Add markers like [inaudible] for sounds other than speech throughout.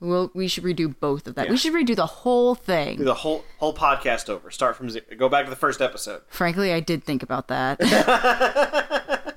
Well, we should redo both of that. Yeah. We should redo the whole Do thing. the whole whole podcast over. Start from zero. Go back to the first episode. Frankly, I did think about that. [laughs]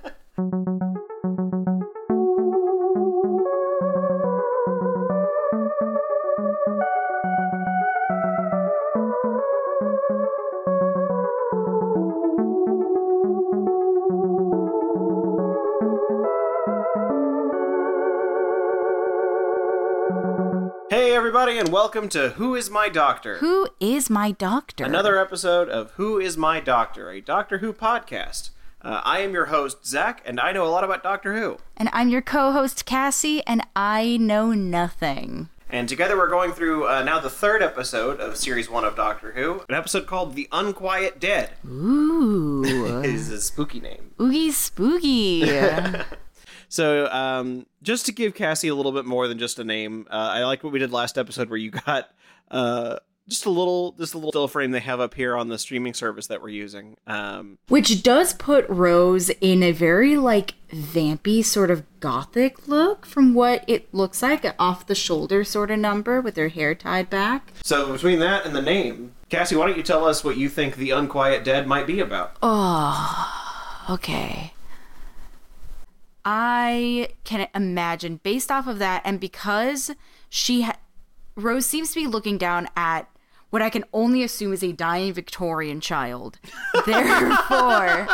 Everybody, and welcome to Who Is My Doctor? Who is my doctor? Another episode of Who Is My Doctor, a Doctor Who podcast. Uh, I am your host Zach, and I know a lot about Doctor Who. And I'm your co-host Cassie, and I know nothing. And together we're going through uh, now the third episode of series one of Doctor Who, an episode called "The Unquiet Dead." Ooh, [laughs] is a spooky name. oogie spooky. [laughs] So, um, just to give Cassie a little bit more than just a name, uh, I like what we did last episode, where you got uh, just a little, just a little still frame they have up here on the streaming service that we're using. Um, Which does put Rose in a very like vampy sort of gothic look from what it looks like, an off the shoulder sort of number with her hair tied back. so between that and the name, Cassie, why don't you tell us what you think the Unquiet Dead might be about? Oh, okay. I can imagine based off of that and because she ha- Rose seems to be looking down at what I can only assume is a dying Victorian child. [laughs] Therefore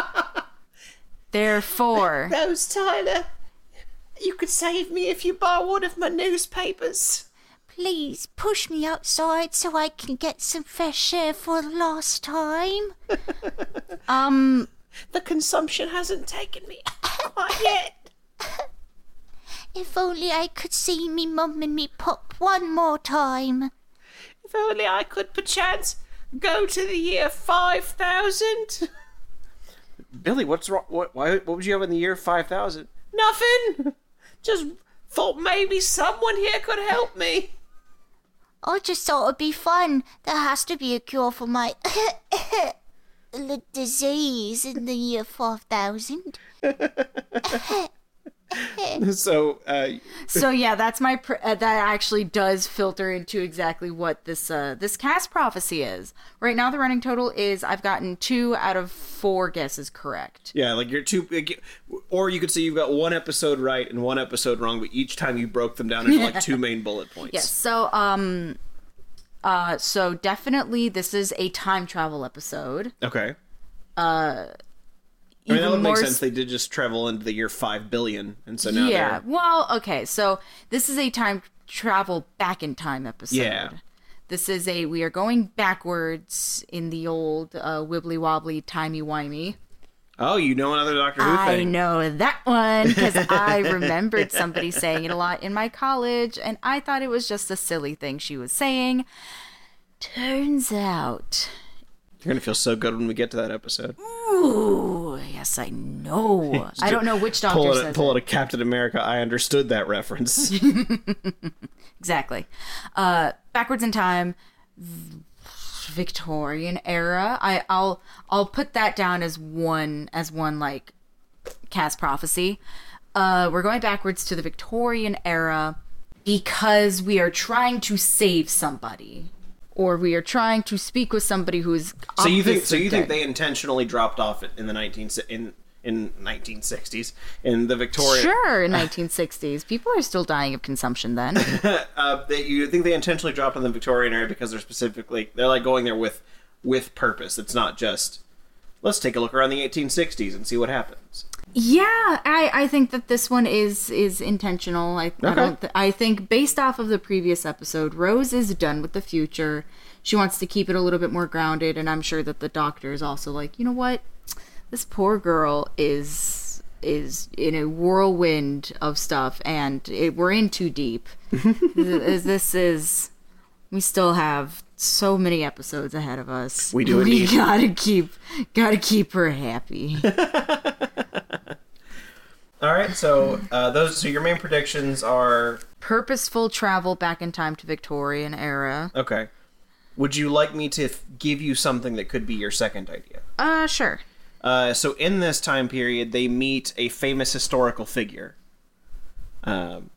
Therefore Rose Tyler, you could save me if you buy one of my newspapers. Please push me outside so I can get some fresh air for the last time. [laughs] um The consumption hasn't taken me quite [laughs] yet. [laughs] If only I could see me mum and me pop one more time. If only I could perchance go to the year 5000. [laughs] Billy, what's wrong? What? Why? What would you have in the year five thousand? Nothing. [laughs] Just thought maybe someone here could help me. I just thought it'd be fun. There has to be a cure for my the disease in the year 5000. [laughs] so, uh, so yeah, that's my pr- uh, that actually does filter into exactly what this uh this cast prophecy is. Right now the running total is I've gotten 2 out of 4 guesses correct. yeah, like you're two, like, or you could say you've got one episode right and one episode wrong, but each time you broke them down into like two [laughs] main bullet points. Yes. So um uh so definitely this is a time travel episode. Okay. Uh. I mean, that would make sense. They did just travel into the year five billion, and so now yeah. they're Well, okay. So this is a time travel back in time episode. Yeah. This is a we are going backwards in the old uh, wibbly wobbly timey wimey. Oh, you know another Doctor Who I thing? know that one because [laughs] I remembered somebody saying it a lot in my college, and I thought it was just a silly thing she was saying. Turns out, You're gonna feel so good when we get to that episode. ooh, yes, I know. [laughs] I don't know which doctor Pull says pull it. it a Captain America. I understood that reference. [laughs] Exactly. Uh, backwards in time, Victorian era. I, I'll I'll put that down as one as one like cast prophecy. Uh, we're going backwards to the Victorian era because we are trying to save somebody, or we are trying to speak with somebody who is. so you think? So you think they intentionally dropped off in the nineteen in in nineteen sixties in the Victorian? Sure, in [laughs] 1960s, people are still dying of consumption then. [laughs] Uh, they, you think they intentionally dropped in the Victorian era because they're specifically they're like going there with with purpose. It's not just let's take a look around the 1860s and see what happens. Yeah, I, I think that this one is is intentional. I, I don't. Th- I think based off of the previous episode, Rose is done with the future. She wants to keep it a little bit more grounded, and I'm sure that the doctor is also like, you know what, this poor girl is is in a whirlwind of stuff, and it, we're in too deep. [laughs] this, this is we still have so many episodes ahead of us. We do We indeed. gotta keep gotta keep her happy. [laughs] All right, so uh, those so your main predictions are purposeful travel back in time to Victorian era. okay. Would you like me to f- give you something that could be your second idea? Uh, sure. Uh, so in this time period, they meet a famous historical figure. Um,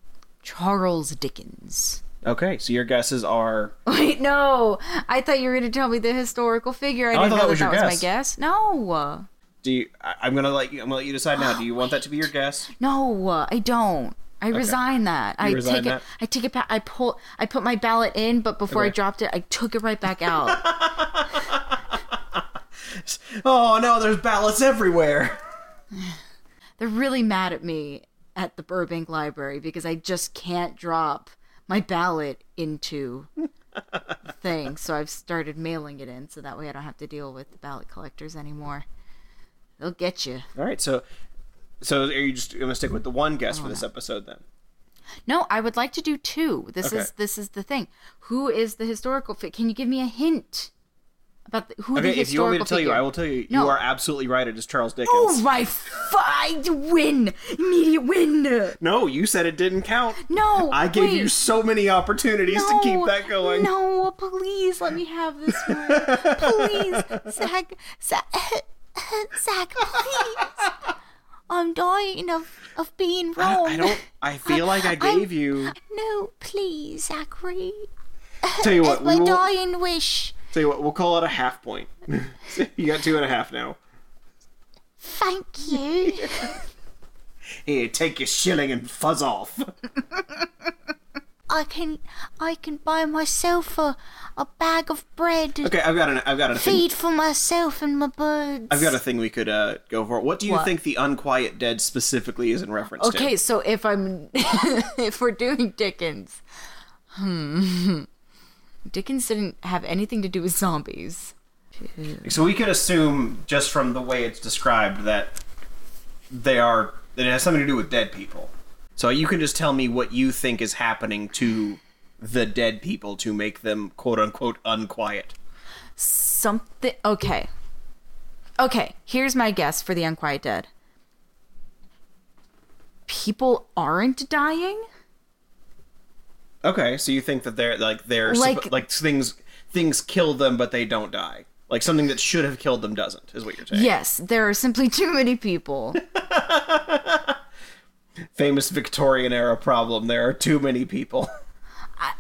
Charles Dickens. Okay, so your guesses are [laughs] Wait, no. I thought you were going to tell me the historical figure. I Oh, didn't thought know that was that, your that was guess. my guess. No. Do you? I, I'm gonna let you. I'm gonna let you decide now. Do you want that to be your guess? [gasps] No, I don't. I resign that. I resign take that? it. I take it back. I pull. I put my ballot in, but before I dropped it, I took it right back out. [laughs] Oh no, there's ballots everywhere. [sighs] They're really mad at me at the Burbank Library because I just can't drop my ballot into thing. So I've started mailing it in, so that way I don't have to deal with the ballot collectors anymore. They'll get you. All right, so so are you just gonna stick with the one guess for this episode then? No, I would like to do two. This Okay. is this is the thing. Who is the historical fit? Can you give me a hint about the, who the Okay, historical if you want me to tell you. I will tell you. No. You are absolutely right. It is Charles Dickens. Oh my! Fight! Win! Immediate win! No, you said it didn't count. No, I gave you so many opportunities to keep that going. No, please let me have this one. [laughs] please, Zach, Zach, [laughs] Zach, please. I'm dying of of being wrong. I don't. I uh, feel like I I'm- gave you. No, please, Zachary. Tell you [laughs] what, we my will, dying wish. tell you what, we'll call it a half point. [laughs] you got two and a half now. Thank you. Here, take your shilling and fuzz off. I can I can buy myself a, a bag of bread. Okay, I've got an. I've got a thing. Feed for myself and my birds. I've got a thing we could uh, go for. What do you What? think the unquiet dead specifically is in reference to? Okay, so if I'm [laughs] if we're doing Dickens, hmm, Dickens didn't have anything to do with zombies. So we could assume just from the way it's described that they are that it has something to do with dead people. So you can just tell me what you think is happening to the dead people to make them quote unquote unquiet. Something. Okay. Okay. Here's my guess for the Unquiet Dead. People aren't dying. Okay, so you think that they're like they're Like- like like things things kill them but they don't die. Like something that should have killed them doesn't is what you're saying. Yes, there are simply too many people. [laughs] Famous Victorian era problem. There are too many people. [laughs]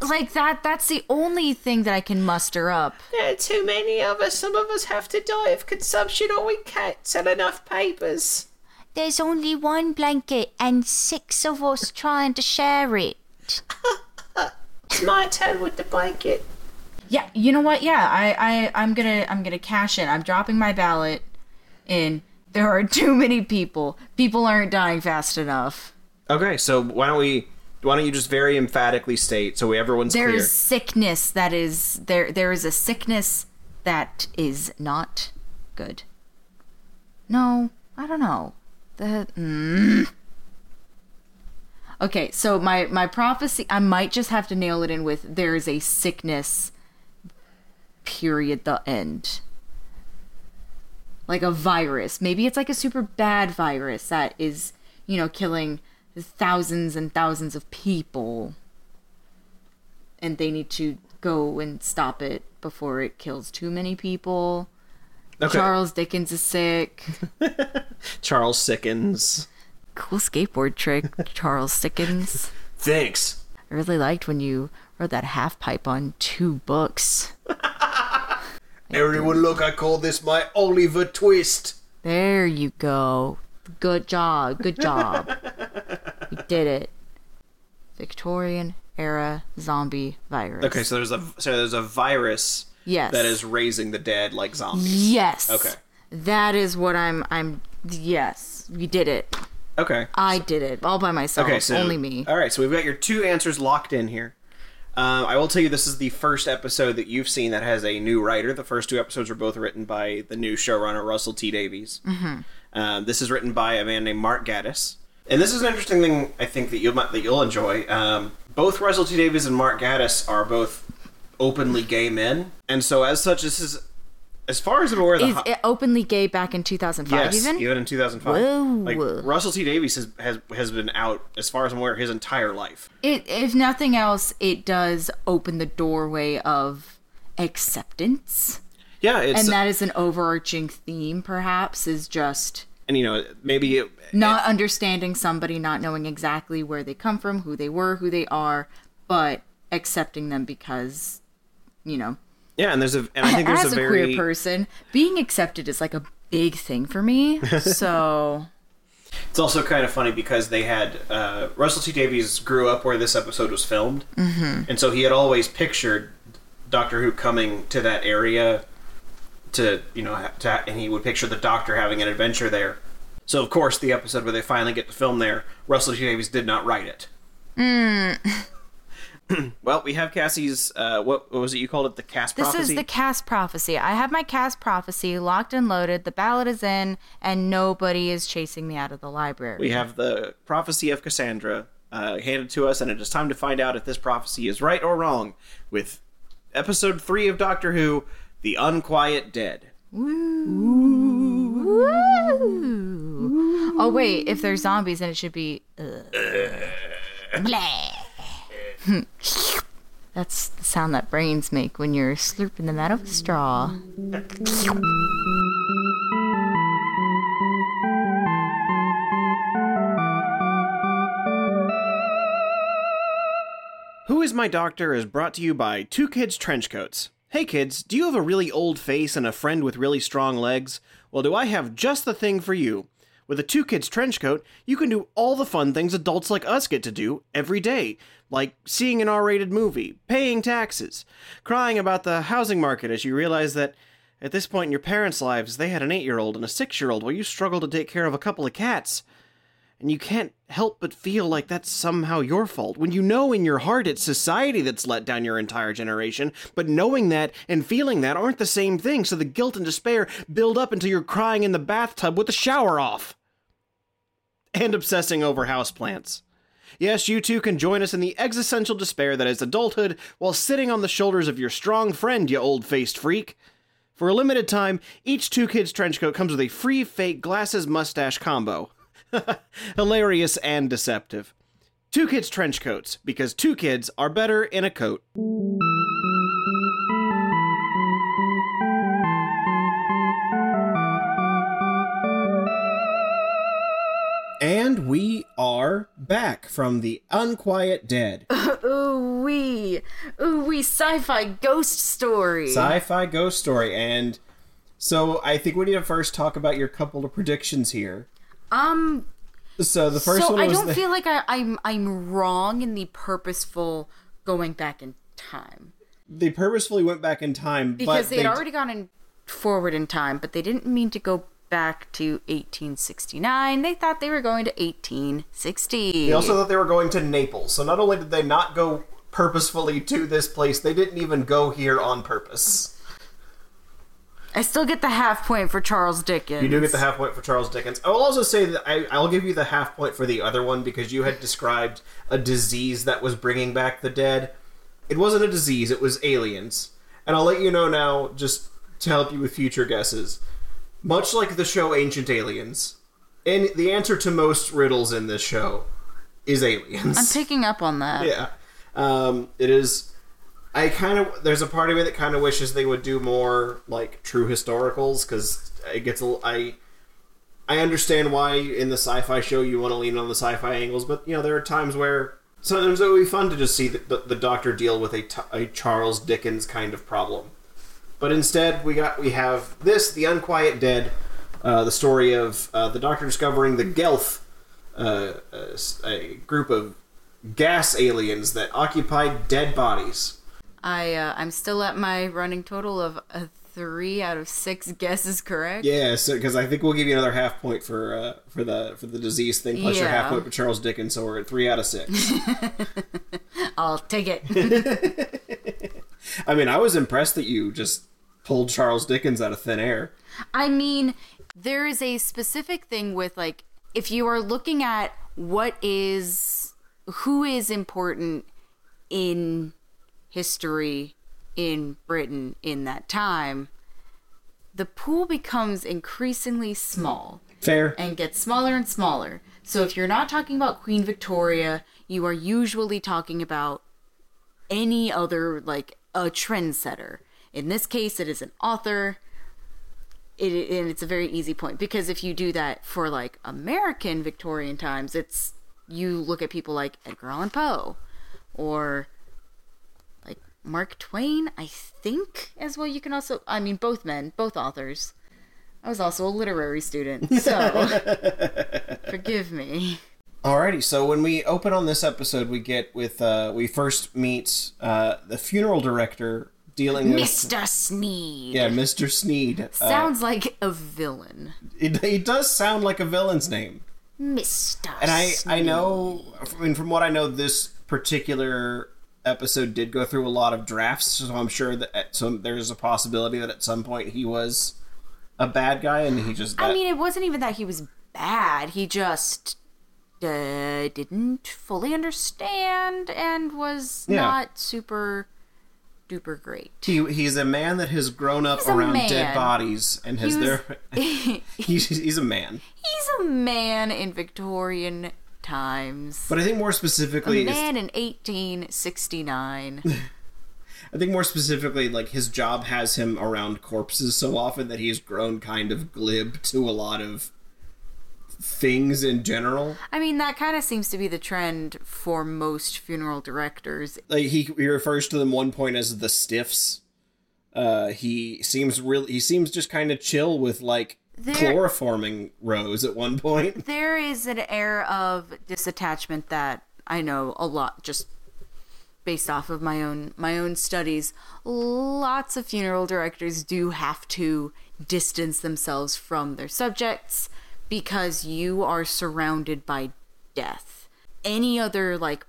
Like that. That's the only thing that I can muster up. There are too many of us. Some of us have to die of consumption or we can't sell enough papers. There's only one blanket and six of us trying to share it. [laughs] It's my turn with the blanket. Yeah, you know what? Yeah, I, I, I'm gonna, I'm gonna cash in. I'm dropping my ballot in. There are too many people. People aren't dying fast enough. Okay, so why don't we why don't you just very emphatically state so everyone's There clear? is sickness that is there. There is a sickness that is not good. No, I don't know. The mm. okay. So my my prophecy, I might just have to nail it in with there is a sickness. Period. The end. Like a virus. Maybe it's like a super bad virus that is, you know, killing thousands and thousands of people and they need to go and stop it before it kills too many people. Okay. Charles Dickens is sick. [laughs] Charles Sickens. Cool skateboard trick, Charles Dickens. Thanks. I really liked when you wrote that half pipe on two books. [laughs] Everyone, look! I call this my Oliver Twist. There you go. Good job. Good job. you [laughs] did it. Victorian era zombie virus. Okay, so there's a so there's a virus Yes. that is raising the dead like zombies. Yes. Okay. That is what I'm I'm yes. We did it. Okay. I did it all by myself. Okay, so only me. All right, so we've got your two answers locked in here. Um, I will tell you, this is the first episode that you've seen that has a new writer. The first two episodes were both written by the new showrunner Russell T Davies. Mm-hmm. Um, this is written by a man named Mark Gatiss, and this is an interesting thing. I think that you might that you'll enjoy. Um, both Russell T Davies and Mark Gatiss are both openly gay men, and so as such, this is as far as I'm aware. Is ho- it openly gay back in 2005 Yes, even? in 2005. Whoa. Like Russell T Davies has, has has been out, as far as I'm aware, his entire life. It, if nothing else, it does open the doorway of acceptance. Yeah, it's And that is an overarching theme, perhaps, is just and you know maybe it, not understanding somebody, not knowing exactly where they come from, who they were, who they are, but accepting them because, you know, Yeah, and there's a and I think there's as a a, very queer person, being accepted is like a big thing for me. [laughs] so It's also kind of funny because they had uh, Russell T Davies grew up where this episode was filmed, mm-hmm. and so he had always pictured Doctor Who coming to that area to you know, to, and he would picture the Doctor having an adventure there. So of course, the episode where they finally get to film there, Russell T Davies did not write it. [laughs] [clears throat] well, we have Cassie's. Uh, what, what was it you called it? The cast this prophecy. is the cast prophecy. I have my cast prophecy locked and loaded. The ballot is in, and nobody is chasing me out of the library. We have the prophecy of Cassandra uh, handed to us, and it is time to find out if this prophecy is right or wrong with episode three of Doctor Who, The Unquiet Dead. Oh wait, if there's zombies, then it should be. [laughs] [laughs] That's the sound that brains make when you're slurping them out of a straw. Who is My Doctor is brought to you by Two Kids Trenchcoats. Hey kids, do you have a really old face and a friend with really strong legs? Well, do I have just the thing for you? With a Two Kids trench coat, you can do all the fun things adults like us get to do every day, like seeing an R rated movie, paying taxes, crying about the housing market as you realize that at this point in your parents' lives, they had an eight year old and a six year old while you struggle to take care of a couple of cats. And you can't help but feel like that's somehow your fault when you know in your heart it's society that's let down your entire generation. But knowing that and feeling that aren't the same thing so the guilt and despair build up until you're crying in the bathtub with the shower off and obsessing over houseplants Yes, you too can join us in the existential despair that is adulthood while sitting on the shoulders of your strong friend, you old faced freak. For a limited time, each Two Kids Trenchcoat comes with a free fake glasses mustache combo. [laughs] Hilarious and deceptive. Two kids trench coats, because two kids are better in a coat. And we are back from the Unquiet Dead. [laughs] Ooh wee, ooh wee, sci-fi ghost story. Sci-fi ghost story. And so I think we need to first talk about your couple of predictions here. um, So the first so one I don't the- feel like I, I'm I'm wrong in the purposeful going back in time they purposefully went back in time because but they had already gone in forward in time, but they didn't mean to go back to 1869. They thought they were going to 1860. They also thought they were going to Naples. So not only did they not go purposefully to this place, they didn't even go here on purpose. I still get the half point for Charles Dickens. You do get the half point for Charles Dickens. I will also say that I, I'll give you the half point for the other one because you had described a disease that was bringing back the dead. It wasn't a disease, it was aliens. And I'll let you know now, just to help you with future guesses. Much like the show Ancient Aliens, and the answer to most riddles in this show is aliens. I'm picking up on that. yeah um it is i kind of there's a part of me that kind of wishes they would do more like true historicals because it gets a i i understand why in the sci-fi show you want to lean on the sci-fi angles but you know there are times where sometimes it would be fun to just see the, the, the doctor deal with a, a charles dickens kind of problem but instead we got we have this the unquiet dead uh, the story of uh, the doctor discovering the Gelth uh, a, a group of gas aliens that occupied dead bodies. I uh, I'm still at my running total of a three out of six guesses correct. Yeah, so because I think we'll give you another half point for uh, for the for the disease thing, plus your half Yeah. point for Charles Dickens, so we're at three out of six. [laughs] I'll take it. [laughs] I mean, I was impressed that you just pulled Charles Dickens out of thin air. I mean, there is a specific thing with like if you are looking at what is who is important in history in Britain in that time, the pool becomes increasingly small Fair. and gets smaller and smaller. So if you're not talking about Queen Victoria, you are usually talking about any other like a trendsetter. In this case, it is an author. It, and it's a very easy point because if you do that for like American Victorian times, it's you look at people like Edgar Allan Poe or like Mark Twain, I think, as well. You can also, I mean, both men, both authors. I was also a literary student, so [laughs] forgive me. Alrighty, so when we open on this episode, we get with uh, we first meet uh, the funeral director dealing with Mr. Sneed. yeah, Mr. Sneed. Uh, Sounds like a villain. it, it does sound like a villain's name, Mr. and I I know I mean from what I know, this particular episode did go through a lot of drafts, so I'm sure that at some there's a possibility that at some point he was a bad guy and he just I mean, it wasn't even that he was bad. He just uh, didn't fully understand and was Yeah. not super duper great. he he's a man that has grown up He's around dead bodies and has He was- there [laughs] [laughs] he's, he's a man. He's a man in Victorian times. But I think more a specifically, it's- man in 1869. [laughs] I think more specifically, like his job has him around corpses so often that he's grown kind of glib to a lot of things in general. I mean, that kind of seems to be the trend for most funeral directors. Like he, he refers to them one point as the stiffs. Uh, he seems real. He seems just kind of chill with like There- chloroforming Rose at one point. [laughs] There is an air of disattachment that I know a lot just based off of my own my own studies. Lots of funeral directors do have to distance themselves from their subjects because you are surrounded by death. Any other like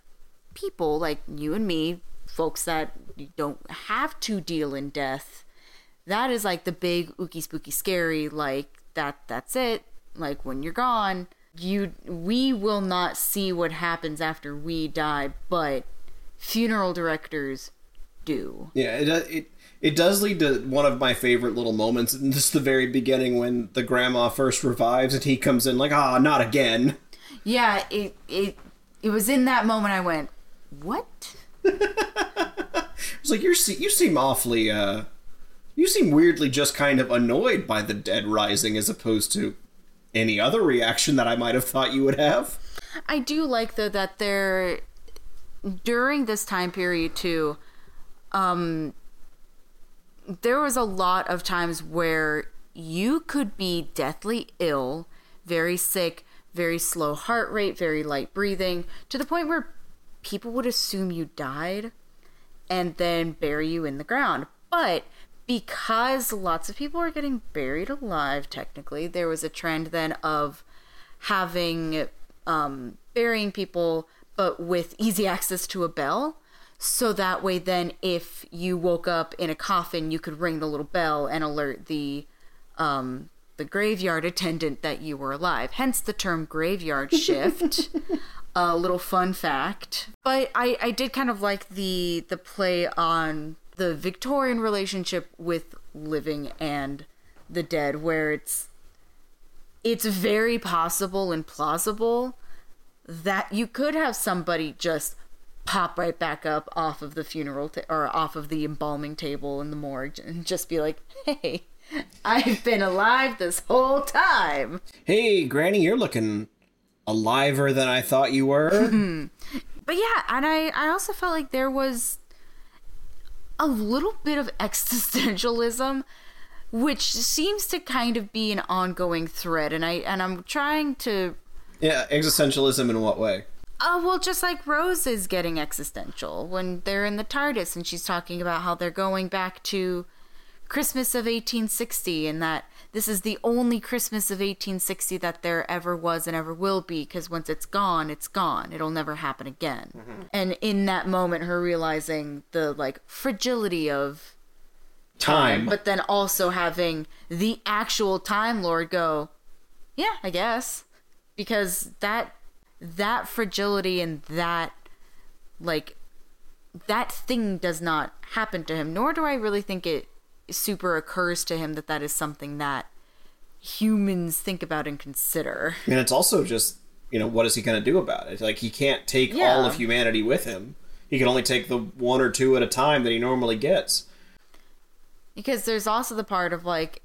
people like you and me, folks that don't have to deal in death, that is like the big ooky spooky scary like that that's it like when you're gone you we will not see what happens after we die but funeral directors do Yeah, it it it does lead to one of my favorite little moments [laughs] in just the very beginning when the grandma first revives and he comes in like, ah, not again. yeah it it it was in that moment i went what [laughs] It's like you're you seem awfully uh you seem weirdly just kind of annoyed by the dead rising as opposed to any other reaction that I might have thought you would have. I do like though that there during this time period too, um there was a lot of times where you could be deathly ill, very sick, very slow heart rate, very light breathing, to the point where people would assume you died and then bury you in the ground. But because lots of people were getting buried alive, technically, there was a trend then of having um, burying people, but with easy [laughs] access to a bell. So that way, then, if you woke up in a coffin, you could ring the little bell and alert the um, the graveyard attendant that you were alive. Hence the term graveyard shift. [laughs] a little fun fact. But I, I did kind of like the the play on the Victorian relationship with living and the dead, where it's it's very possible and plausible that you could have somebody just pop right back up off of the funeral ta- or off of the embalming table in the morgue and just be like, "Hey, I've been alive this whole time." Hey, Granny, you're looking aliver than I thought you were. [laughs] but yeah, and I I also felt like there was a little bit of existentialism which seems to kind of be an ongoing thread and I and I'm trying to yeah, existentialism in what way? Oh, well, just like Rose is getting existential when they're in the TARDIS and she's talking about how they're going back to Christmas of 1860 and that this is the only Christmas of 1860 that there ever was and ever will be because once it's gone, it's gone. It'll never happen again. Mm-hmm. And in that moment, her realizing the like fragility of Time. but then also having the actual Time Lord go, yeah, I guess, because that that fragility and that like that thing does not happen to him. Nor do I really think it super occurs to him that that is something that humans think about and consider. and it's also just, you know, what is he going to do about it? Like, he can't take all of humanity with him. He can only take the one or two at a time that he normally gets. because there's also the part of like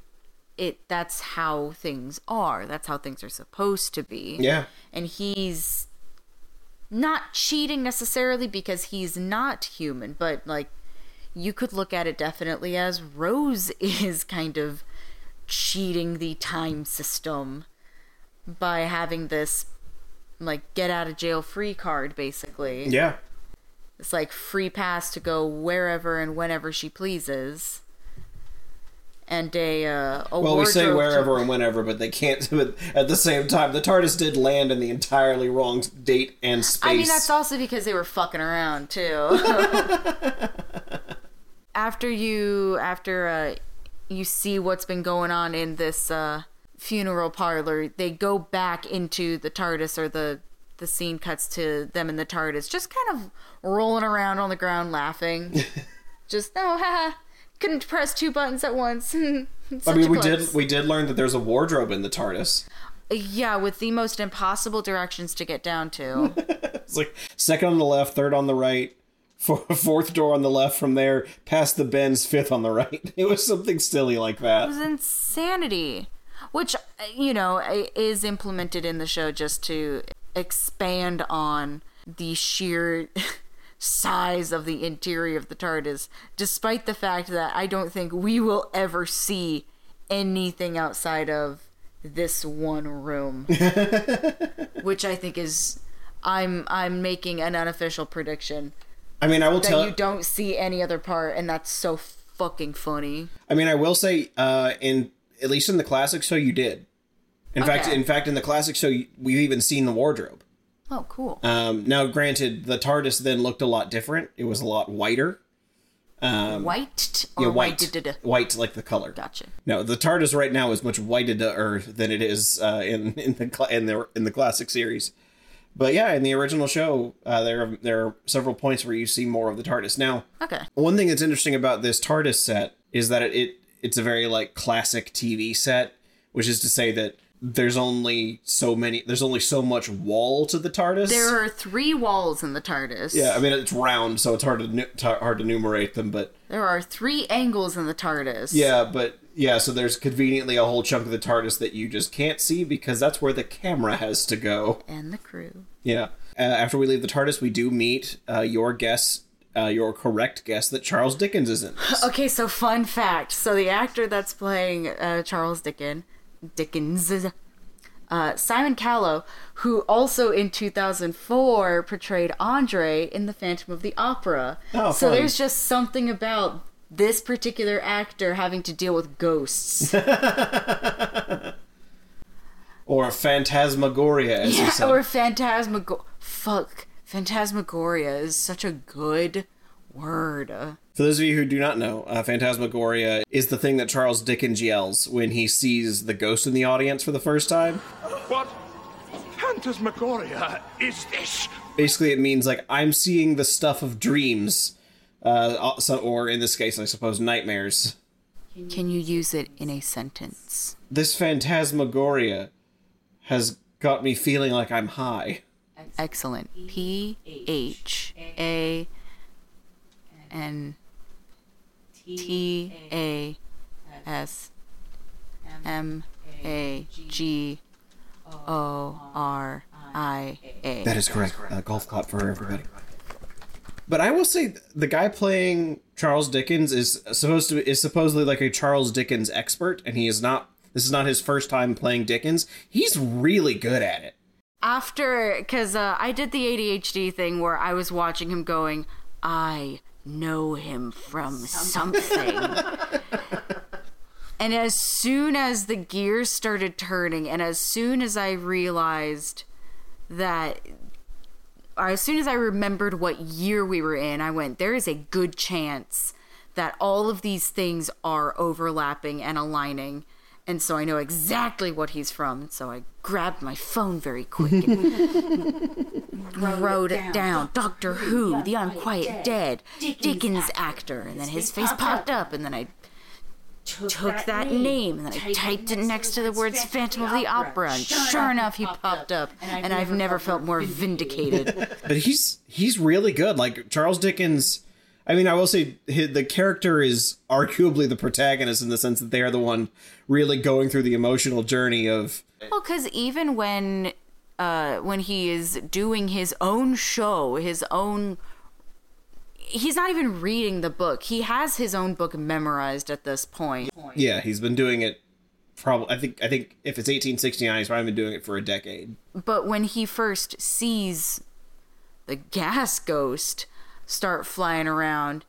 it that's how things are that's how things are supposed to be Yeah. and he's not cheating necessarily because he's not human but like you could look at it definitely as Rose [laughs] is kind of cheating the time system by having this like get out of jail free card basically. Yeah. It's like free pass to go wherever and whenever she pleases. And a uh, a Well, we say wardrobe to- wherever and whenever, but they can't. But at the same time, the TARDIS did land in the entirely wrong date and space. I mean, that's also because they were fucking around too. [laughs] after you, after uh, you see what's been going on in this uh, funeral parlor, they go back into the TARDIS, or the the scene cuts to them in the TARDIS, just kind of rolling around on the ground, laughing. [laughs] just oh, haha, couldn't press two buttons at once. [laughs] I mean, we did we did learn that there's a wardrobe in the TARDIS. Yeah, with the most impossible directions to get down to. [laughs] It's like second on the left, third on the right, four, [laughs] fourth door on the left from there, past the bends, fifth on the right. It was something silly like that. It was insanity, which you know is implemented in the show just to expand on the sheer size of the interior of the TARDIS, despite the fact that I don't think we will ever see anything outside of this one room, [laughs] which I think is. I'm I'm making an unofficial prediction I mean, I will that tell you You don't see any other part, and that's so fucking funny. I mean, I will say, uh, in at least in the classic show, you did. In fact, in fact, in the classic show, you- we've even seen the wardrobe. Oh, cool. Um, now, granted, the TARDIS then looked a lot different. It was a lot whiter. white or Yeah, white, white? white like the color. Gotcha. No, the TARDIS right now is much whiter than it is uh, in [laughs] in the cla- in the in the classic series. But yeah, in the original show, uh, there are, there are several points where you see more of the TARDIS. Now, Okay. one thing that's interesting about this TARDIS set is that it, it it's a very like classic TV set, which is to say that there's only so many there's only so much wall to the TARDIS. There are three walls in the TARDIS. yeah, I mean it's round, so it's hard to hard to enumerate them, but There are three angles in the TARDIS. yeah, but yeah, so there's conveniently a whole chunk of the TARDIS that you just can't see because that's where the camera has to go. And the crew. Yeah. Uh, after we leave the TARDIS, we do meet uh, your guess, uh, your correct guess that Charles Dickens is in this. [laughs] Okay, so fun fact. So the actor that's playing uh, Charles Dickens, Dickens, uh, Simon Callow, who also in 2004 portrayed Andre in The Phantom of the Opera. Oh, so fun. there's just something about this particular actor having to deal with ghosts. [laughs] Or Phantasmagoria, as you said. or phantasmagor fuck phantasmagoria is such a good word Uh, For those of you who do not know, uh, Phantasmagoria is the thing that Charles Dickens yells when he sees the ghost in the audience for the first time. What phantasmagoria is this? Basically, it means like I'm seeing the stuff of dreams, uh, so, or in this case, I suppose nightmares. can you use it in a sentence This Phantasmagoria has got me feeling like I'm high. excellent p h a n t a s m a g o r i a That is correct. Uh, golf clap for everybody. But I will say the guy playing Charles Dickens is supposed to is supposedly like a Charles Dickens expert, and he is not. This is not his first time playing Dickens. He's really good at it. after because uh, i did the adhd thing where i was watching him going i know him from something. [laughs] And as soon as the gears started turning and as soon as i realized that or as soon as i remembered what year we were in i went there is a good chance that all of these things are overlapping and aligning. And so I know exactly what he's from. So I grabbed my phone very quick and [laughs] wrote it down. Doctor Who, The Unquiet Dead, Dickens actor, and then his face popped up, and then I took that name, and then I typed it next to the words Phantom of the Opera, and sure enough, he popped up, and I've never felt more vindicated. [laughs] [laughs] But he's he's really good. Like Charles Dickens. I mean, I will say hi the character is arguably the protagonist in the sense that they are the one really going through the emotional journey of Well, because even when uh, when he is doing his own show, his own he's not even reading the book. He has his own book memorized at this point. Yeah, he's been doing it. Probably, I think. I think if it's 1869, he's probably been doing it for a decade. But when he first sees the gas ghost start flying around,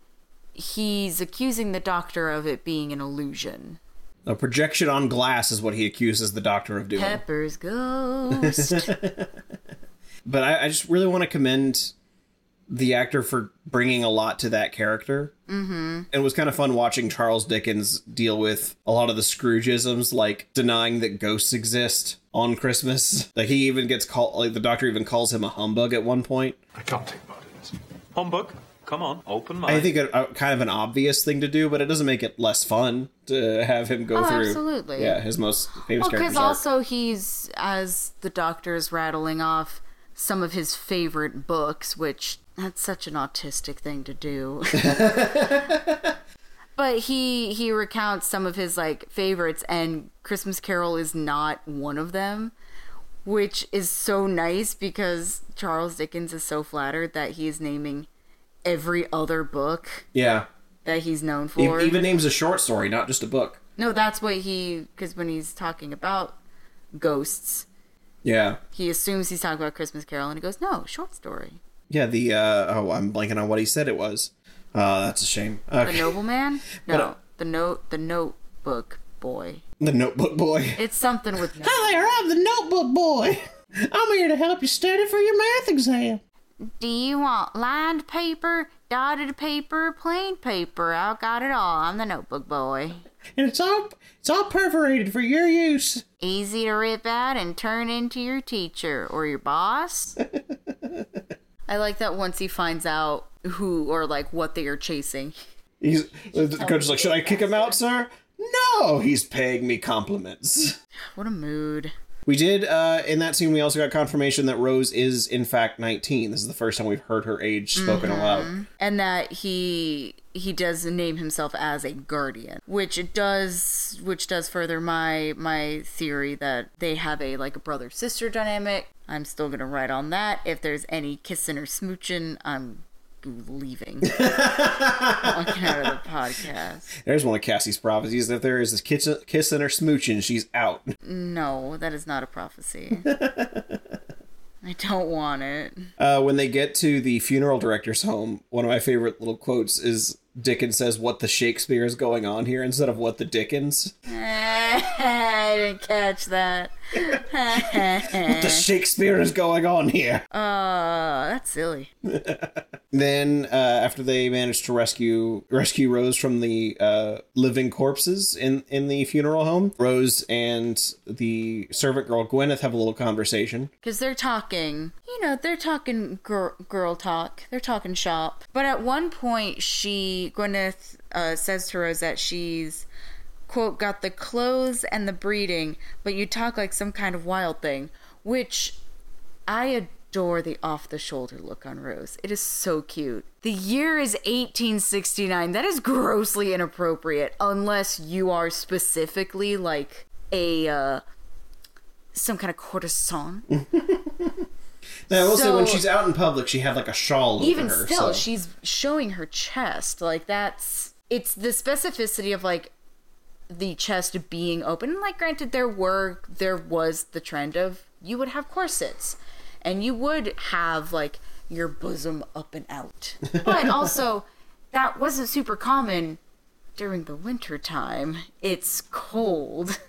he's accusing the doctor of it being an illusion. A projection on glass is what he accuses the doctor of doing. Pepper's [laughs] ghost. But I, I just really want to commend the actor for bringing a lot to that character. Mm-hmm. It was kind of fun watching Charles Dickens deal with a lot of the Scroogeisms, like denying that ghosts exist on Christmas. [laughs] Like he even gets called, like the doctor even calls him a humbug at one point. I can't take part in this. Humbug, come on, open mind. I think a, a uh, kind of an obvious thing to do, but it doesn't make it less fun to have him go Oh, through. absolutely. Yeah, his most famous Well, character. because also he's as the doctor is rattling off some of his favorite books, which that's such an autistic thing to do. [laughs] [laughs] but he he recounts some of his like favorites, and Christmas Carol is not one of them, which is so nice because Charles Dickens is so flattered that he is naming every other book yeah, that he's known he for. even names a short story, not just a book. no, that's what he because when he's talking about ghosts Yeah, he assumes he's talking about Christmas Carol, and he goes, "No, short story." yeah. The uh, oh, I'm blanking on what he said it was. Uh, that's a shame. The Okay. nobleman? But, [laughs] No, uh, the note, the notebook boy. The Notebook Boy. [laughs] It's something with. Hi there, I'm the Notebook Boy. [laughs] I'm here to help you study for your math exam. Do you want lined paper, dotted paper, plain paper? I've got it all. I'm the notebook boy. And it's all it's all perforated for your use. Easy to rip out and turn into your teacher or your boss. [laughs] I like that once he finds out who or like what they are chasing. He's the coach is like, should I kick him out, sir? No, he's paying me compliments. What a mood. We did uh, in that scene. We also got confirmation that Rose is in fact 19. This is the first time we've heard her age spoken aloud. and that he he does name himself as a guardian which it does which does further my my theory that they have a like a brother sister dynamic i'm still gonna write on that if there's any kissing or smooching i'm leaving walking out of the podcast There's one of Cassie's prophecies. If there is this kiss, kissing or smooching, she's out. no that is not a prophecy [laughs] i don't want it Uh, when they get to the funeral director's home, one of my favorite little quotes is Dickens says, "What the Shakespeare is going on here?" instead of "What the Dickens." [laughs] i didn't catch that What the Shakespeare is going on here? uh that's silly [laughs] Then, uh, after they manage to rescue rescue Rose from the uh, living corpses in in the funeral home, Rose and the servant girl Gwyneth have a little conversation. because they're talking you know they're talking gir- girl talk they're talking shop but at one point she gwyneth uh, says to rose that she's quote got the clothes and the breeding but you talk like some kind of wild thing which i adore the off the shoulder look on rose. It is so cute. The year is 1869 that is grossly inappropriate unless you are specifically like a uh some kind of courtesan. [laughs] Now, I will say when she's out in public, she had like a shawl over her. even still so- she's showing her chest. Like that's it's the specificity of like the chest being open and like granted there were there was the trend of you would have corsets and you would have like your bosom up and out [laughs] but also that wasn't super common during the winter time it's cold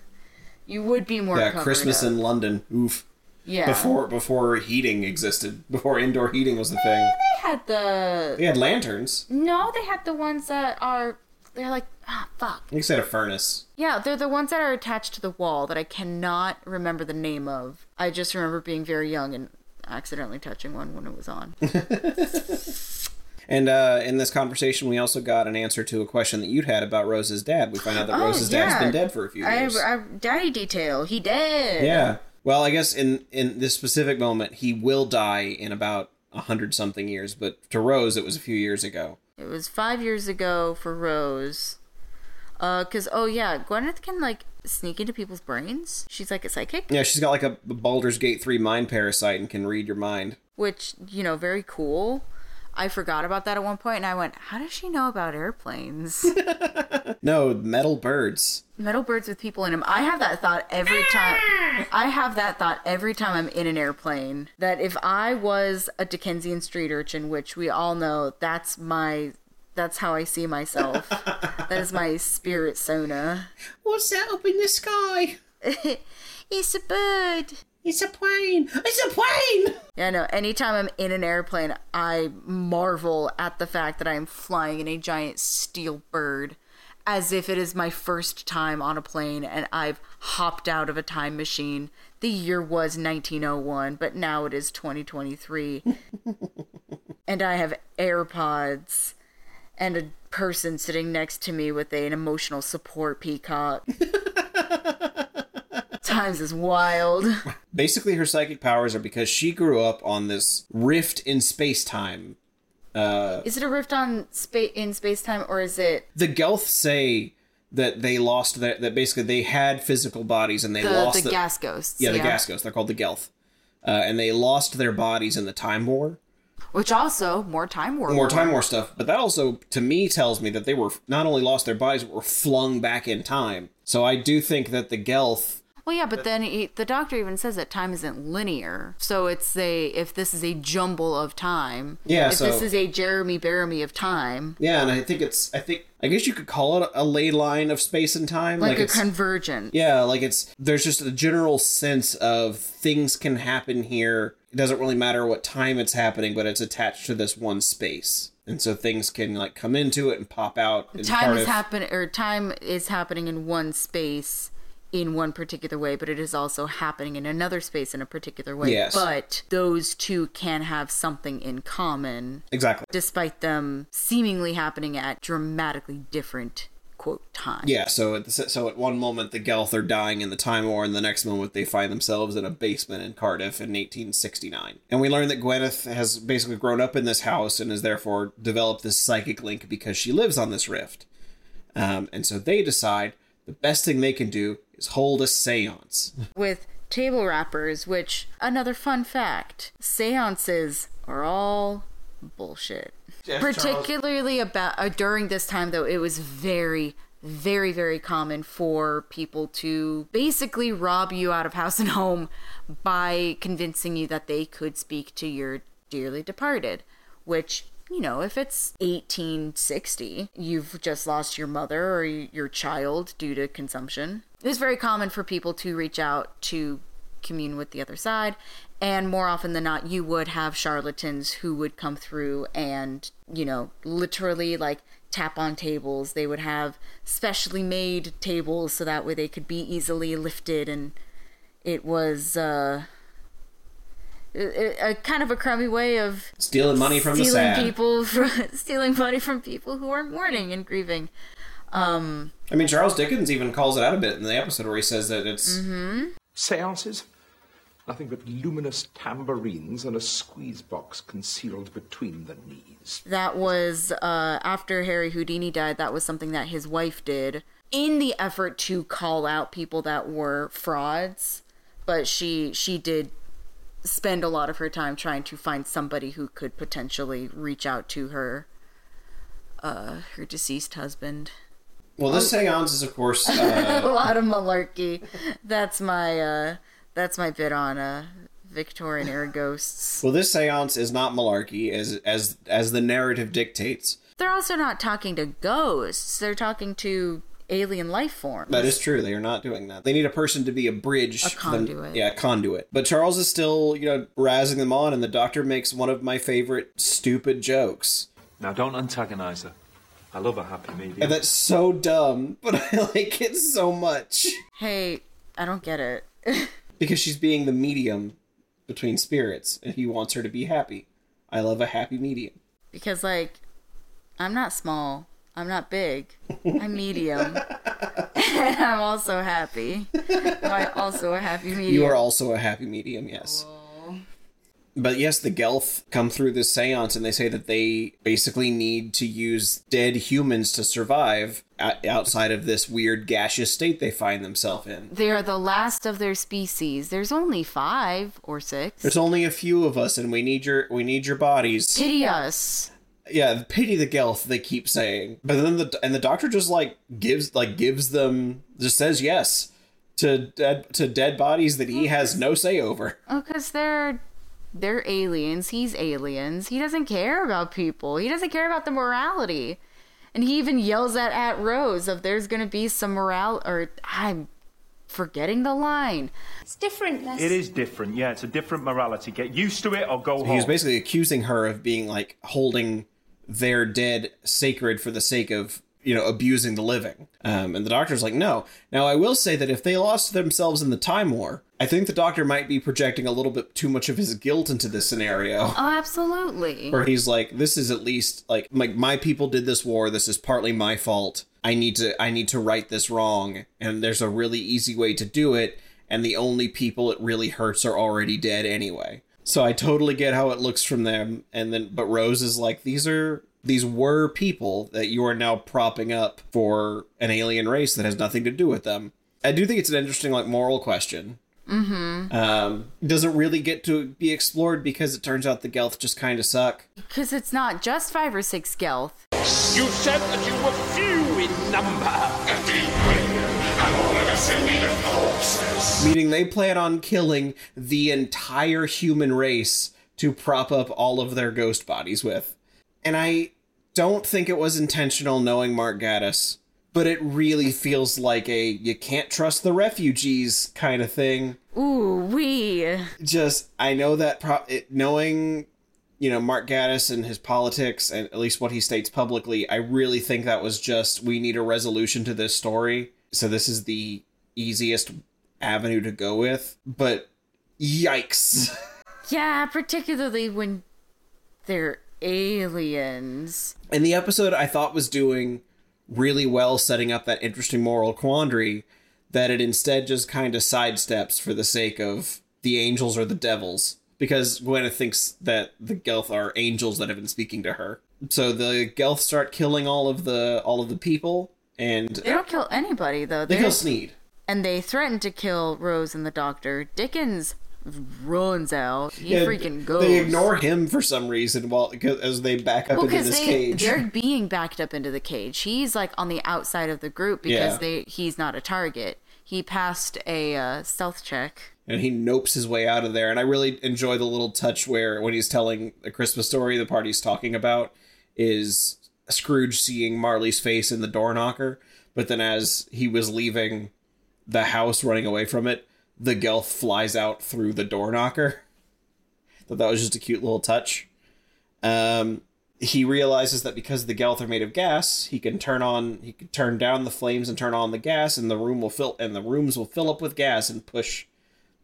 you would be more yeah, Christmas up. in London. Oof. yeah Before before heating existed, before indoor heating was the thing. they had the They had lanterns. No, they had the ones that are. They're like ah fuck. You said a furnace. Yeah, they're the ones that are attached to the wall that I cannot remember the name of. I just remember being very young and accidentally touching one when it was on. [laughs] And uh, in this conversation, we also got an answer to a question that you'd had about Rose's dad. We find out that [gasps] Rose's dad's been dead for a few Oh, I, years. I, daddy detail. He dead. yeah. Well, I guess in in this specific moment, he will die in about a hundred something years. But to Rose, it was a few years ago. It was five years ago for Rose. Uh, cause oh yeah, Gwyneth can like sneak into people's brains. She's like a psychic, Yeah, she's got like a Baldur's Gate three mind parasite and can read your mind. which you know very cool. I forgot about that at one point, and I went, "How does she know about airplanes? [laughs] No, metal birds. Metal birds with people in them." I have that thought every time. I have that thought every time I'm in an airplane. That if I was a Dickensian street urchin, which we all know, that's my. That's how I see myself. [laughs] that is my spirit sona. What's that up in the sky? [laughs] it's a bird. It's a plane. It's a plane. Yeah, no. Anytime I'm in an airplane, I marvel at the fact that I am flying in a giant steel bird, as if it is my first time on a plane and I've hopped out of a time machine. The year was 1901, but now it is 2023, [laughs] and I have AirPods and a person sitting next to me with a, an emotional support peacock. [laughs] Times is wild. [laughs] Basically, her psychic powers are because she grew up on this rift in space time. Is it a rift on space in space time, or is it The Gelth say that they lost their, that basically they had physical bodies and they the, lost the gas ghosts? yeah, the gas ghosts. They're called the Gelth. Uh, and they lost their bodies in the Time War. Which also more time war. More Time War stuff. But that also, to me, tells me that they were not only lost their bodies, but were flung back in time. So I do think that the Gelth Well, yeah, but then he, the doctor even says that time isn't linear. So it's a if this is a jumble of time. Yeah, If so- this is a Jeremy Bearimy of time, Yeah, and I think it's I think I guess you could call it a ley line of space and time. like, a it's convergence. yeah, like it's there's just a general sense of things can happen here. It doesn't really matter what time it's happening, but it's attached to this one space, and so things can like come into it and pop out. time is happening, or time is happening in one space in one particular way, but it is also happening in another space in a particular way. Yes. But those two can have something in common, Exactly. despite them seemingly happening at dramatically different quote times. Yeah, so at the, so at one moment the Gelth are dying in the Time War, and the next moment they find themselves in a basement in Cardiff in 1869. And we learn that Gwyneth has basically grown up in this house and has therefore developed this psychic link because she lives on this rift. Um, and so they decide the best thing they can do is hold a séance. with table rappers, which another fun fact, seances are all bullshit. Particularly about uh, during this time though, it was very very very common for people to basically rob you out of house and home by convincing you that they could speak to your dearly departed, which you know, if it's 1860, you've just lost your mother or your child due to consumption. It was very common for people to reach out to commune with the other side, and more often than not, you would have charlatans who would come through and, you know, literally like tap on tables. They would have specially made tables so that way they could be easily lifted, and it was, uh, a, a kind of a crummy way of Stealing money from the stealing sad. people [laughs] from stealing money from people who are mourning and grieving. Um, I mean, Charles Dickens even calls it out a bit in the episode where he says that it's mm-hmm. Seances? Nothing but luminous tambourines and a squeeze box concealed between the knees. that was uh, after Harry Houdini died. That was something that his wife did in the effort to call out people that were frauds. But she she did spend a lot of her time trying to find somebody who could potentially reach out to her uh, her deceased husband. Well, this séance is of course [laughs] uh, a lot of malarkey. That's my uh that's my bit on uh Victorian era ghosts. well, this séance is not malarkey as as as the narrative dictates. They're also not talking to ghosts. They're talking to alien life forms. That is true. They are not doing that. They need a person to be a bridge. A for them- conduit. yeah, a conduit. But Charles is still, you know, razzing them on, and the doctor makes one of my favorite stupid jokes. Now, don't antagonize her. I love a happy medium. And that's so dumb, [laughs] but I like it so much. Hey, I don't get it. [laughs] Because she's being the medium between spirits, and he wants her to be happy. I love a happy medium. because like I'm not small. I'm not big. I'm medium. [laughs] and I'm also happy. I'm also a happy medium? You are also a happy medium, yes. Oh. But yes, the Gelth come through this seance and they say that they basically need to use dead humans to survive outside of this weird gaseous state they find themselves in. They are the last of their species. There's only five or six. There's only a few of us, and we need your we need your bodies. Pity us. Yeah, pity the Gelth. They keep saying, but then the and the doctor just like gives like gives them just says yes to dead to dead bodies that he oh. has no say over. Oh, because they're they're aliens. He's aliens. He doesn't care about people. He doesn't care about the morality. And he even yells at at Rose of there's gonna be some morale or I'm forgetting the line. It's different. Less... It is different, yeah. It's a different morality. Get used to it or go He home. was basically accusing her of being like holding their dead sacred for the sake of you know abusing the living. Um, and the doctor's like, no. Now I will say that if they lost themselves in the time war, I think the doctor might be projecting a little bit too much of his guilt into this scenario. Oh, absolutely. where he's like this is at least like like my people did this war this is partly my fault i need to i need to right this wrong and there's a really easy way to do it and the only people it really hurts are already dead anyway so i totally get how it looks from them and then but rose is like these are these were people that you are now propping up for an alien race that has nothing to do with them i do think it's an interesting like moral question um, doesn't really get to be explored because it turns out the Gelth just kind of suck. Because it's not just five or six Gelth. You said that you were few in number. Meaning they plan on killing the entire human race to prop up all of their ghost bodies with. And I don't think it was intentional knowing Mark Gatiss, but it really feels like a you can't trust the refugees kind of thing. Ooh, we. Just I know that pro- it, knowing you know Mark Gatiss and his politics and at least what he states publicly, I really think that was just we need a resolution to this story. So this is the easiest avenue to go with, but yikes. [laughs] Yeah, particularly when they're aliens. and the episode I thought was doing really well setting up that interesting moral quandary that it instead just kind of sidesteps for the sake of the angels or the devils because Gwyneth thinks that the Gelth are angels that have been speaking to her. So the Gelth start killing all of the all of the people and They don't kill anybody though. they They kill Sneed. and they threaten to kill Rose and the Doctor. Dickens runs out. He Yeah, freaking goes. They ignore him for some reason while as they back up Well, into this they cage. they're [laughs] being backed up into the cage. He's like on the outside of the group because Yeah. they he's not a target. He passed a uh, stealth check. and he nopes his way out of there. And I really enjoy the little touch where when he's telling the Christmas story, the part he's talking about is Scrooge seeing Marley's face in the door knocker. But then as he was leaving the house, running away from it, the Gelth flies out through the door knocker. Thought that was just a cute little touch. Um, he realizes that because the Gelth are made of gas, he can turn on, he can turn down the flames and turn on the gas, and the room will fill, and the rooms will fill up with gas and push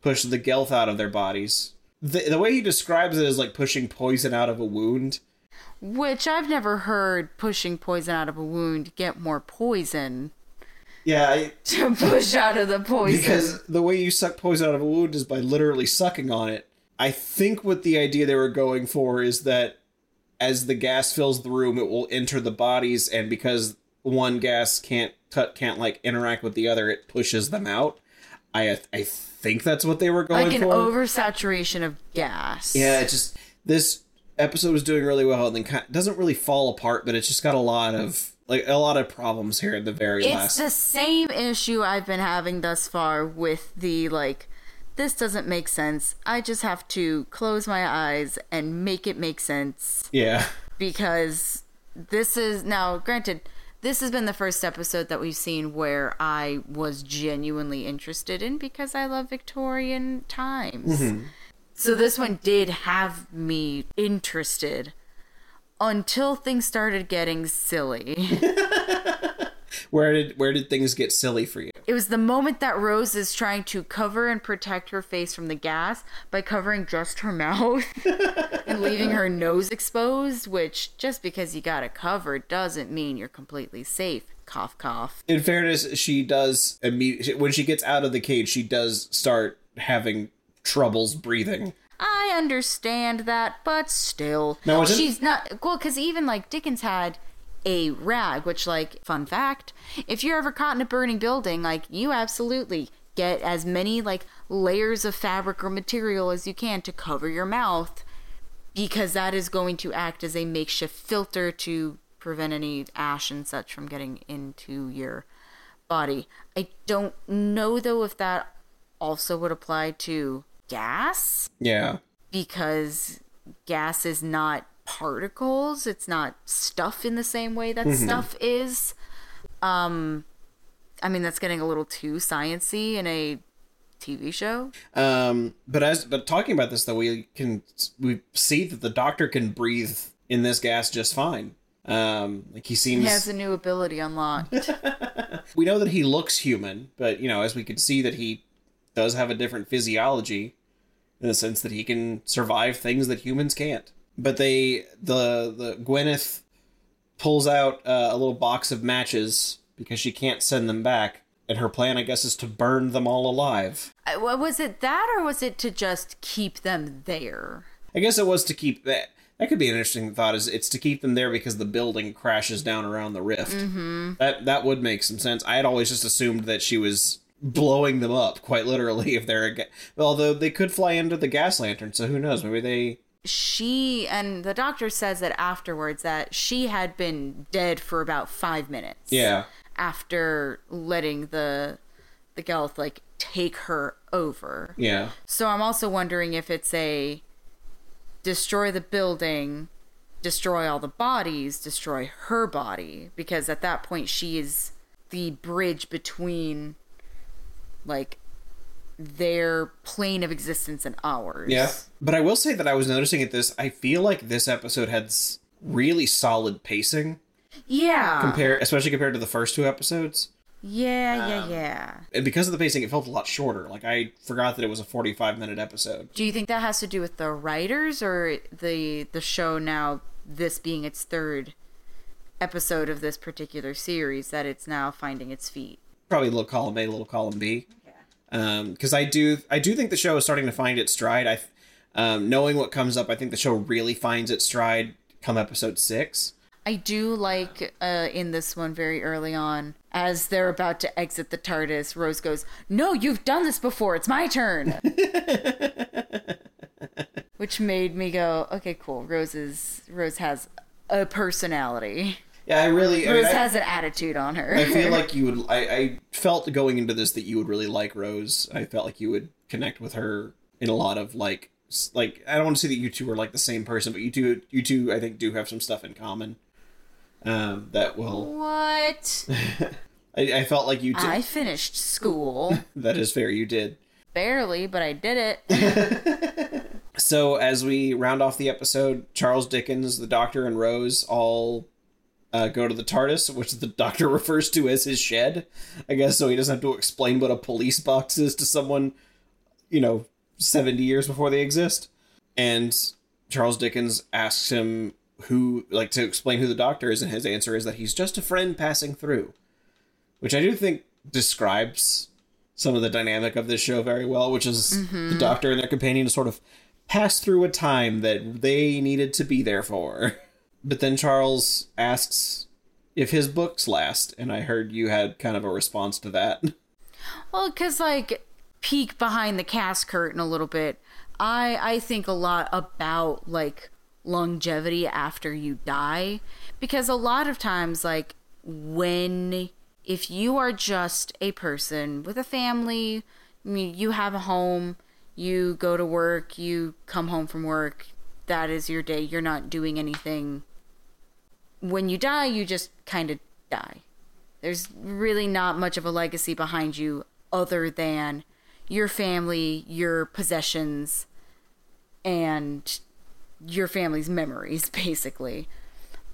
push the Gelth out of their bodies. The, the way he describes it is like pushing poison out of a wound. Which I've never heard pushing poison out of a wound get more poison Yeah, I, [laughs] to push out of the poison. because the way you suck poison out of a wound is by literally sucking on it. I think what the idea they were going for is that as the gas fills the room, it will enter the bodies, and because one gas can't cut can't like interact with the other, it pushes them out. I I think that's what they were going for. like an for. oversaturation of gas. Yeah, it just this episode was doing really well, and then kind doesn't really fall apart, but it's just got a lot of like a lot of problems here at the very It's last. the same issue I've been having thus far with the like this doesn't make sense. I just have to close my eyes and make it make sense yeah, because this is now granted this has been the first episode that we've seen where I was genuinely interested in because I love Victorian times. Mm-hmm. So this one did have me interested until things started getting silly. [laughs] where did where did things get silly for you? It was the moment that Rose is trying to cover and protect her face from the gas by covering just her [laughs] mouth [laughs] and leaving her nose exposed, which just because you got it covered doesn't mean you're completely safe. Cough, cough. In fairness, she does immediately when she gets out of the cage, she does start having troubles breathing. I understand that, but still, it- she's not well because even like Dickens had a rag, which like fun fact, if you're ever caught in a burning building, like you absolutely get as many like layers of fabric or material as you can to cover your mouth because that is going to act as a makeshift filter to prevent any ash and such from getting into your body. I don't know though if that also would apply to gas Yeah. because gas is not particles it's not stuff in the same way that stuff is um i mean that's getting a little too sciency in a tv show Um, but as but talking about this though, we can we see that the doctor can breathe in this gas just fine. Um, like he seems. he has a new ability unlocked [laughs] we know that he looks human, but you know, as we can see that he does have a different physiology in the sense that he can survive things that humans can't. But they the the Gwyneth pulls out uh, a little box of matches because she can't send them back, and her plan, I guess, is to burn them all alive. I- was it that or was it to just keep them there I guess it was to keep that. That could be an interesting thought. Is it's to keep them there because the building crashes down around the rift. Mm-hmm. That that would make some sense. I had always just assumed that she was blowing them up, quite literally. If they're a ga- although they could fly into the gas lantern, so who knows? Maybe they. she and the doctor says that afterwards that she had been dead for about five minutes Yeah, after letting the the Gelth like take her over yeah, So I'm also wondering if it's a destroy the building, destroy all the bodies, destroy her body, because at that point she is the bridge between like their plane of existence and ours. yeah. But I will say that I was noticing at this. I feel like this episode had really solid pacing, Yeah. compare especially compared to the first two episodes. yeah, yeah, um, yeah. And because of the pacing, it felt a lot shorter. Like I forgot that it was a forty-five minute episode. Do you think that has to do with the writers or the the show now this being its third episode of this particular series that it's now finding its feet? probably a little column A, A, little column B. Um, because I do, I do think the show is starting to find its stride. I, um, knowing what comes up, I think the show really finds its stride come episode six. I do like uh, in this one very early on, as they're about to exit the TARDIS, Rose goes, No, you've done this before. It's my turn. [laughs] Which made me go, Okay, cool. Rose is Rose has a personality. Yeah, I really, I, mean, Rose I, has an attitude on her. I feel [laughs] like you would. I, I felt going into this that you would really like Rose. I felt like you would connect with her in a lot of like, like I don't want to say that you two are like the same person, but you two, you two, I think do have some stuff in common. Um, that will. [laughs] what? I, I felt like you two. I finished school. [laughs] that is fair. You did. Barely, but I did it. So as we round off the episode, Charles Dickens, the Doctor, and Rose all uh, go to the TARDIS, which the Doctor [laughs] refers to as his shed. I guess so he doesn't have to explain what a police box is to someone, you know, seventy years before they exist. And Charles Dickens asks him who, like, to explain who the Doctor is, and his answer is that he's just a friend passing through, which I do think describes some of the dynamic of this show very well, which is the Doctor and their companion to sort of pass through a time that they needed to be there for. [laughs] But then Charles asks if his books last, and I heard you had kind of a response to that. Well, because like peek behind the cast curtain a little bit, I I think a lot about like longevity after you die, because a lot of times like when if you are just a person with a family, I mean, you have a home, you go to work, you come home from work, that is your day. You're not doing anything. When you die, you just kind of die. There's really not much of a legacy behind you other than your family, your possessions, and your family's memories, [laughs] basically.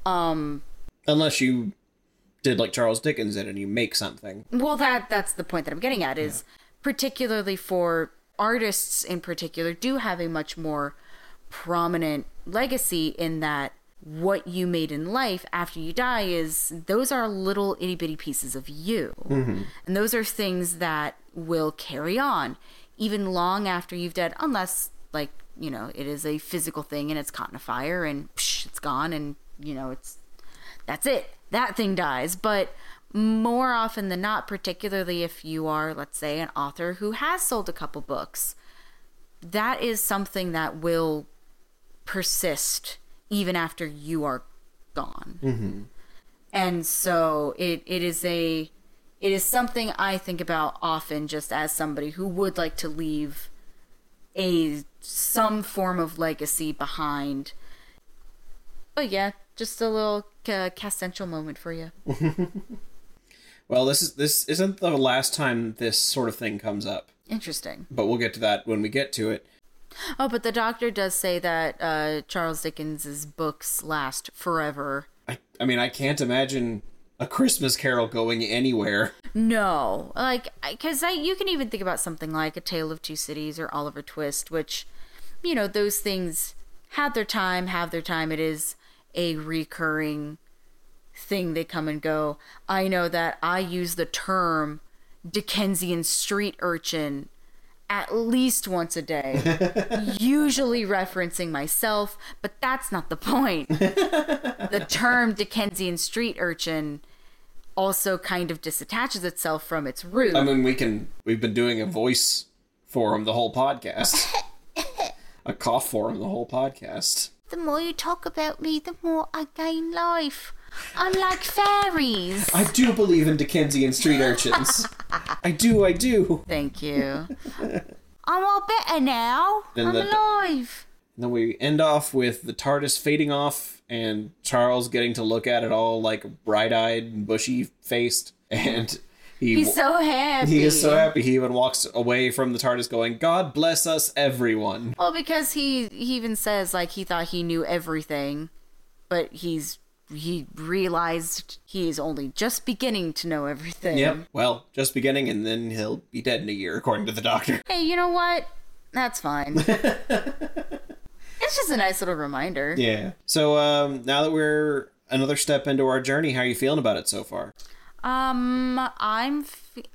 Um, Unless you did like Charles Dickens did and you make something. well, that that's the point that I'm getting at is particularly for artists in particular do have a much more prominent legacy in that what you made in life after you die is those are little itty bitty pieces of you. Mm-hmm. And those are things that will carry on even long after you've dead, unless like you know, it is a physical thing and it's caught in a fire and psh, it's gone and, you know, it's that's it. That thing dies. But more often than not, particularly if you are, let's say, an author who has sold a couple books, that is something that will persist even after you are gone. And so it, it is a it is something I think about often just as somebody who would like to leave a some form of legacy behind. But yeah, just a little uh, castential moment for you. [laughs] Well, this is this isn't the last time this sort of thing comes up, Interesting. but we'll get to that when we get to it. Oh, but the doctor does say that uh, Charles Dickens's books last forever. I, I mean, I can't imagine a Christmas Carol going anywhere. No, like because I you can even think about something like A Tale of Two Cities or Oliver Twist, which you know those things had their time, have their time. It is a recurring thing. They come and go. I know that I use the term Dickensian street urchin at least once a day, [laughs] usually referencing myself, but that's not the point. the term Dickensian street urchin also kind of disattaches itself from its root. I mean, we can. We've been doing a voice forum the whole podcast, [laughs] a cough forum the whole podcast. The more you talk about me, the more I gain life. I'm fairies. I do believe in Dickensian street urchins. I do. I do. Thank you. I'm all better now. Then I'm the- alive. Then we end off with the TARDIS fading off and Charles getting to look at it all like bright-eyed and bushy-faced, and he He's so happy. he is so happy. He even walks away from the TARDIS, going, "God bless us, everyone." Well, because he he even says like he thought he knew everything, but he's he realized he is only just beginning to know everything. Yep. Well, just beginning, and then he'll be dead in a year, according to the Doctor. Hey, you know what? That's fine. [laughs] it's just a nice little reminder. Yeah. So um, now that we're another step into our journey, how are you feeling about it so far? Um, I'm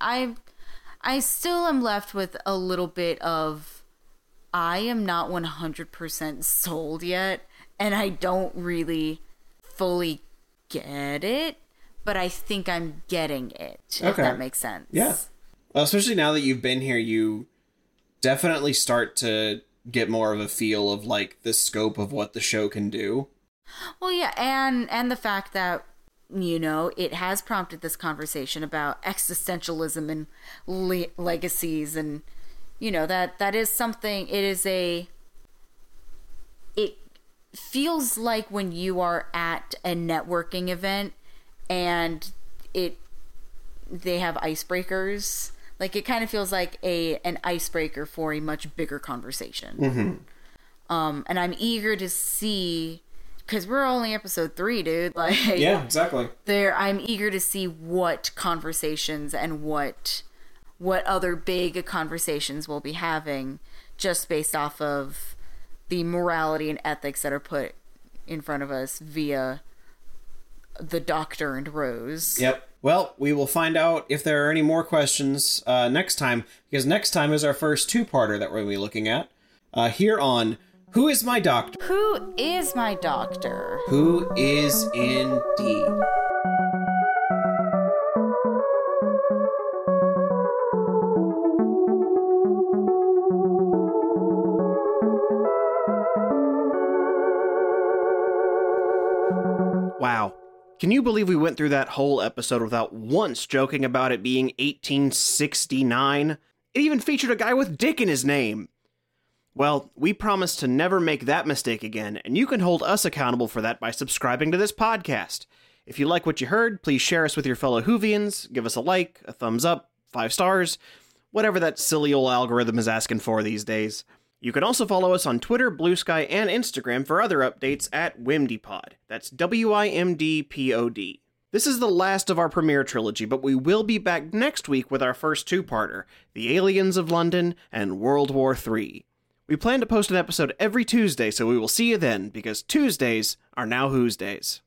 I, I still am left with a little bit of I am not 100% sold yet and I don't really fully get it, but I think I'm getting it. If Okay. that makes sense. Yeah. Well, especially now that you've been here, you definitely start to get more of a feel of like the scope of what the show can do. Well, yeah, and and the fact that you know it has prompted this conversation about existentialism and le- legacies, and you know that that is something. It is a. It feels like when you are at a networking event, and it they have icebreakers. Like it kind of feels like a an icebreaker for a much bigger conversation. Um, and I'm eager to see because we're only episode three, dude. [laughs] Like, Yeah, exactly. there, I'm eager to see what conversations and what what other big conversations we'll be having, just based off of the morality and ethics that are put in front of us via the Doctor and Rose. Yep. Well, we will find out if there are any more questions uh, next time, because next time is our first two-parter that we're going to be looking at uh, here on Who is My Doctor? Who is my doctor? Who is indeed? Can you believe we went through that whole episode without once joking about it being 1869? It even featured a guy with Dick in his name. Well, we promise to never make that mistake again, and you can hold us accountable for that by subscribing to this podcast. If you like what you heard, please share us with your fellow Whovians, give us a like, a thumbs up, five stars, whatever that silly old algorithm is asking for these days. You can also follow us on Twitter, Blue Sky, and Instagram for other updates at WimDpod. That's W I M D P O D. This is the last of our premiere trilogy, but we will be back next week with our first two parter The Aliens of London and World War III. We plan to post an episode every Tuesday, so we will see you then, because Tuesdays are now Who's Days.